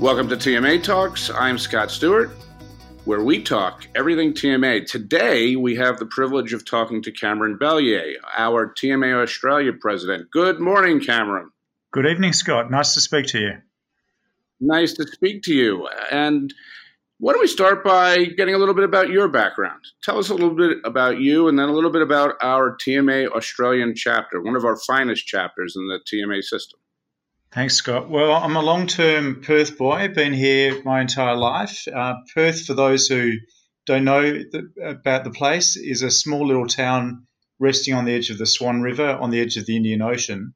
Welcome to TMA Talks. I'm Scott Stewart, where we talk everything TMA. Today, we have the privilege of talking to Cameron Belyea, our TMA Australia president. Good morning, Cameron. Good evening, Scott. Nice to speak to you. Nice to speak to you. And why don't we start by getting a little bit about your background? Tell us a little bit about you and then a little bit about our TMA Australian chapter, one of our finest chapters in the TMA system. Thanks, Scott. Well, I'm a long term Perth boy, been here my entire life. Uh, Perth, for those who don't know the, about the place, is a small little town resting on the edge of the Swan River on the edge of the Indian Ocean.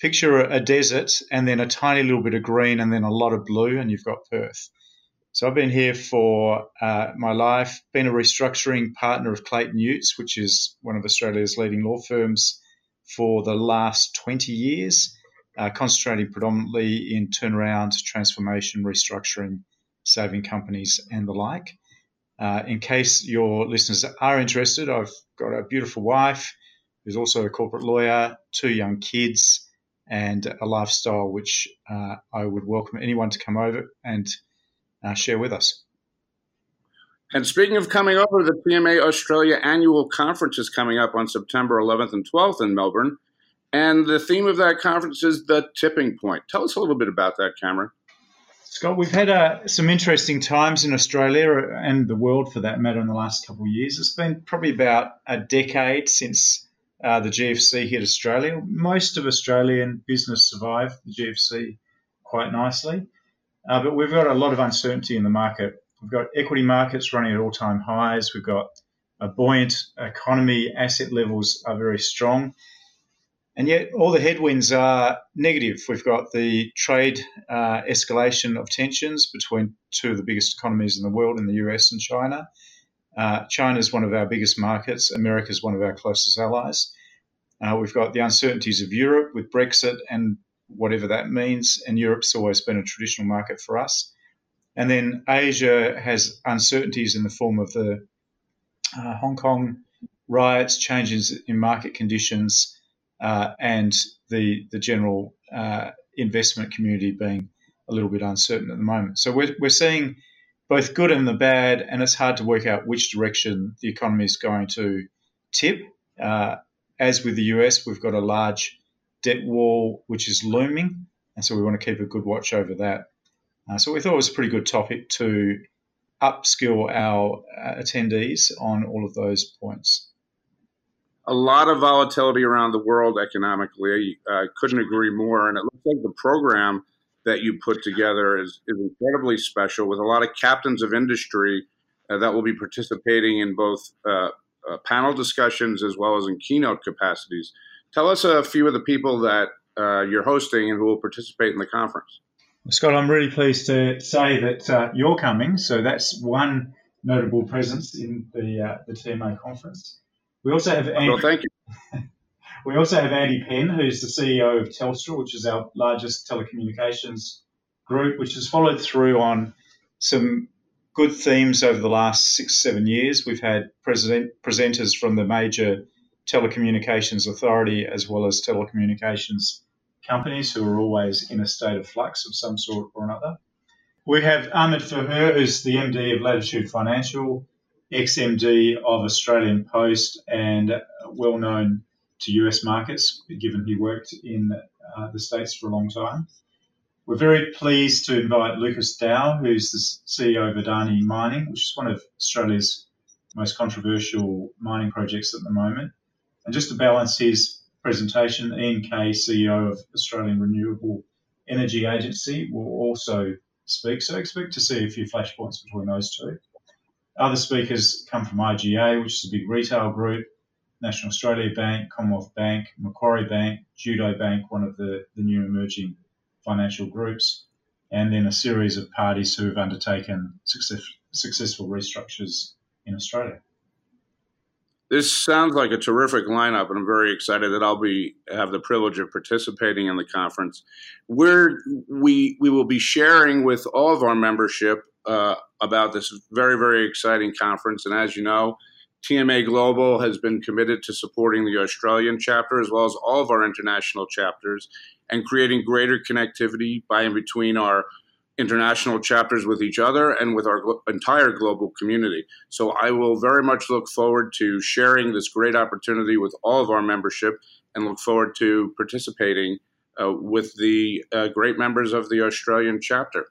Picture a, desert and then a tiny little bit of green and then a lot of blue, and you've got Perth. So I've been here for uh, my life, been a restructuring partner of Clayton Utz, which is one of Australia's leading law firms, for the last 20 years uh, concentrating predominantly in turnaround, transformation, restructuring, saving companies, and the like. Uh, in case your listeners are interested, I've got a beautiful wife who's also a corporate lawyer, two young kids, and a lifestyle which uh, I would welcome anyone to come over and uh, share with us. And speaking of coming over, the TMA Australia annual conference is coming up on September 11th and 12th in Melbourne. And the theme of that conference is the tipping point. Tell us a little bit about that, Cameron. Scott, we've had uh, some interesting times in Australia and the world for that matter in the last couple of years. It's been probably about a decade since uh, the GFC hit Australia. Most of Australian business survived the GFC quite nicely, uh, but we've got a lot of uncertainty in the market. We've got equity markets running at all time highs, we've got a buoyant economy, asset levels are very strong. And yet, all the headwinds are negative. We've got the trade uh, escalation of tensions between two of the biggest economies in the world, in the US and China. Uh, China is one of our biggest markets. America is one of our closest allies. Uh, we've got the uncertainties of Europe with Brexit and whatever that means. And Europe's always been a traditional market for us. And then Asia has uncertainties in the form of the uh, Hong Kong riots, changes in market conditions uh, and the the general uh, investment community being a little bit uncertain at the moment. So we're, we're seeing both good and the bad, and it's hard to work out which direction the economy is going to tip. Uh, as with the US, we've got a large debt wall which is looming, and so we want to keep a good watch over that. Uh, so we thought it was a pretty good topic to upskill our uh, attendees on all of those points a lot of volatility around the world economically. I couldn't agree more. And it looks like the program that you put together is, is incredibly special with a lot of captains of industry uh, that will be participating in both uh, uh, panel discussions as well as in keynote capacities. Tell us a few of the people that uh, you're hosting and who will participate in the conference. Scott, I'm really pleased to say that uh, you're coming. So that's one notable presence in the, uh, the TMA conference. We also have Andy, well, thank you. we also have Andy Penn, who's the CEO of Telstra, which is our largest telecommunications group, which has followed through on some good themes over the last six, seven years. We've had president, presenters from the major telecommunications authority as well as telecommunications companies who are always in a state of flux of some sort or another. We have Ahmed Fahour, who's the MD of Latitude Financial, ex-MD of Australian Post and well known to US markets, given he worked in uh, the States for a long time. We're very pleased to invite Lucas Dow, who's the CEO of Adani Mining, which is one of Australia's most controversial mining projects at the moment. And just to balance his presentation, Ian Kay, CEO of Australian Renewable Energy Agency, will also speak. So expect to see a few flashpoints between those two. Other speakers come from IGA, which is a big retail group, National Australia Bank, Commonwealth Bank, Macquarie Bank, Judo Bank, one of the, the new emerging financial groups, and then a series of parties who have undertaken success, successful restructures in Australia. This sounds like a terrific lineup, and I'm very excited that I'll be have the privilege of participating in the conference. We're, we we will be sharing with all of our membership uh, about this very, very exciting conference. And as you know, TMA Global has been committed to supporting the Australian chapter as well as all of our international chapters and creating greater connectivity by and between our international chapters with each other and with our glo- entire global community. So I will very much look forward to sharing this great opportunity with all of our membership and look forward to participating uh, with the uh, great members of the Australian chapter.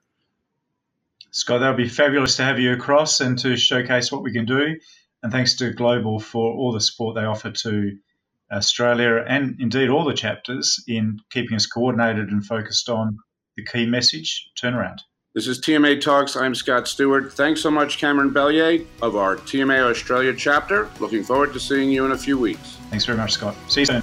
Scott, that would be fabulous to have you across and to showcase what we can do. And thanks to Global for all the support they offer to Australia and indeed all the chapters in keeping us coordinated and focused on the key message turnaround. This is TMA Talks. I'm Scott Stewart. Thanks so much, Cameron Belyea of our TMA Australia chapter. Looking forward to seeing you in a few weeks. Thanks very much, Scott. See you soon.